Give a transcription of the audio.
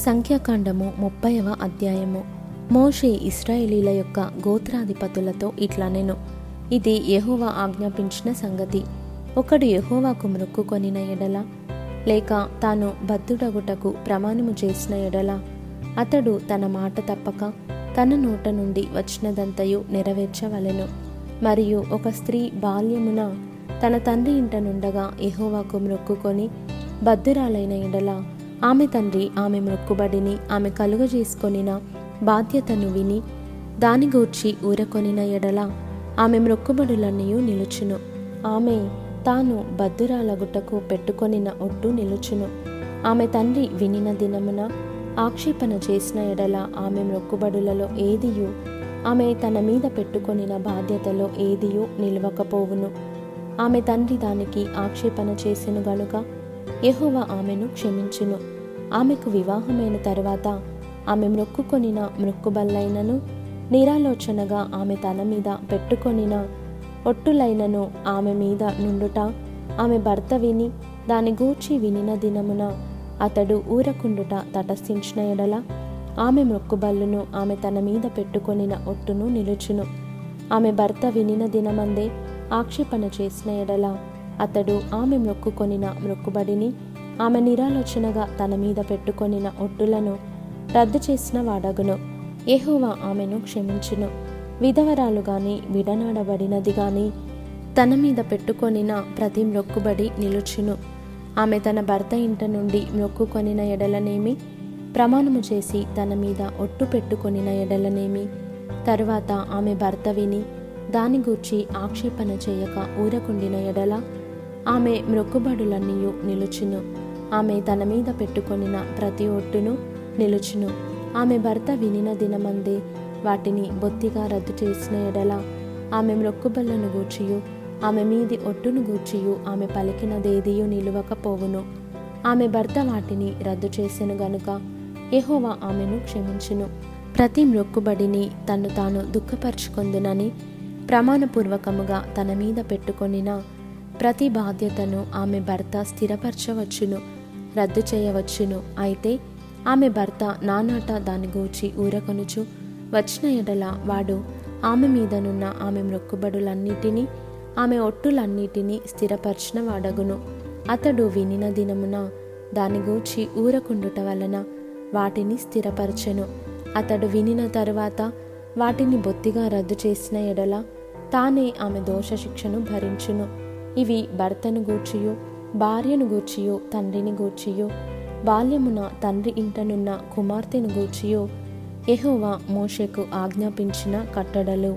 సంఖ్యాకాండము ముప్పైవ అధ్యాయము. మోషే ఇస్రాయేలీల యొక్క గోత్రాధిపతులతో ఇట్లనెను. ఇది యహోవా ఆజ్ఞాపించిన సంగతి. ఒకడు యహోవాకు మొక్కుకొనిన ఎడల లేక తాను బద్దుడగుటకు ప్రమాణము చేసిన ఎడల అతడు తన మాట తప్పక తన నోట నుండి వచ్చినదంతయు నెరవేర్చవలెను. మరియు ఒక స్త్రీ బాల్యమున తన తండ్రి ఇంట నుండగా యహోవాకు మ్రొక్కుకొని బద్దురాలైన ఎడల ఆమె తండ్రి ఆమె మొక్కుబడిని ఆమె కలుగజేసుకొనిన బాధ్యతను విని దాని గూర్చి ఊరకొనిన ఎడల ఆమె మొక్కుబడులన్నీ నిలుచును. ఆమె తాను బద్దురాలగుటకు పెట్టుకొనిన ఒట్టు నిలుచును. ఆమె తండ్రి వినిన దినమున ఆక్షేపణ చేసిన ఎడల ఆమె మొక్కుబడులలో ఏదియు ఆమె తన మీద పెట్టుకొనిన బాధ్యతలో ఏదియు నిలవకపోవును. ఆమె తండ్రి దానికి ఆక్షేపణ చేసెను గనుక యెహోవా ఆమెను క్షమించును. ఆమెకు వివాహమైన తరువాత ఆమె మ్రొక్కుకొనిన మృక్కుబల్లైనను నిరాలోచనగా ఆమె తన మీద పెట్టుకొనిన ఒట్టులైనను ఆమె మీద నుండుట ఆమె భర్త విని దాని గూర్చి వినిన దినమున అతడు ఊరకుండుట తటస్థించిన ఎడల ఆమె మొక్కుబల్లును ఆమె తన మీద పెట్టుకొనిన ఒట్టును నిలుచును. ఆమె భర్త వినిన దినమందే ఆక్షేపణ చేసిన ఎడల అతడు ఆమె మొక్కుకొనిన మొక్కుబడిని ఆమె నిరాలోచనగా తన మీద పెట్టుకొనిన ఒట్టులను రద్దు చేసిన వాడగును. ఎహోవా ఆమెను క్షమించును. విధవరాలు గాని విడనాడబడినది గాని తన మీద పెట్టుకొనిన ప్రతి మొక్కుబడి నిలుచును. ఆమె తన భర్త ఇంట నుండి మొక్కుకొనిన ఎడలనేమి ప్రమాణము చేసి తన మీద ఒట్టు పెట్టుకొనిన ఎడలనేమి. తరువాత ఆమె భర్త విని దాని గూర్చి ఆక్షేపణ చేయక ఊరకుండిన ఎడల ఆమె మ్రొక్కుబడులన్నీ నిలుచును. ఆమె తన మీద పెట్టుకొనిన ప్రతి ఒట్టును నిలుచును. ఆమె భర్త వినిన దినమందే వాటిని బొత్తిగా రద్దు చేసిన ఎడల ఆమె మ్రొక్కుబళ్ళను గూర్చియు ఆమె మీది ఒట్టును గూర్చియు ఆమె పలికినదేదియు నిలువకపోవును. ఆమె భర్త వాటిని రద్దు చేసెను గనుక ఎహోవా ఆమెను క్షమించును. ప్రతి మ్రొక్కుబడిని తన్ను తాను దుఃఖపరుచుకొందునని ప్రమాణపూర్వకముగా తన మీద పెట్టుకొనిన ప్రతి బాధ్యతను ఆమె భర్త స్థిరపరచవచ్చును రద్దు చేయవచ్చును. అయితే ఆమె భర్త నానాట దాని గూర్చి ఊరకొనుచు వచ్చిన ఎడల వాడు ఆమె మీదనున్న ఆమె మొక్కుబడులన్నిటినీ ఆమె ఒట్టులన్నిటినీ స్థిరపరిచిన వాడగును. అతడు వినిన దినమున దాని గూర్చి ఊరకుండుట వలన వాటిని స్థిరపరచెను. అతడు వినిన తరువాత వాటిని బొత్తిగా రద్దు చేసిన ఎడల తానే ఆమె దోష శిక్షను భరించును. ఇవి భర్తను గూర్చియో భార్యను గూర్చియో తండ్రిని గూర్చియో బాల్యమున తండ్రి ఇంటనున్న కుమార్తెను గూర్చియో యెహోవా మోషేకు ఆజ్ఞాపించిన కట్టడలు.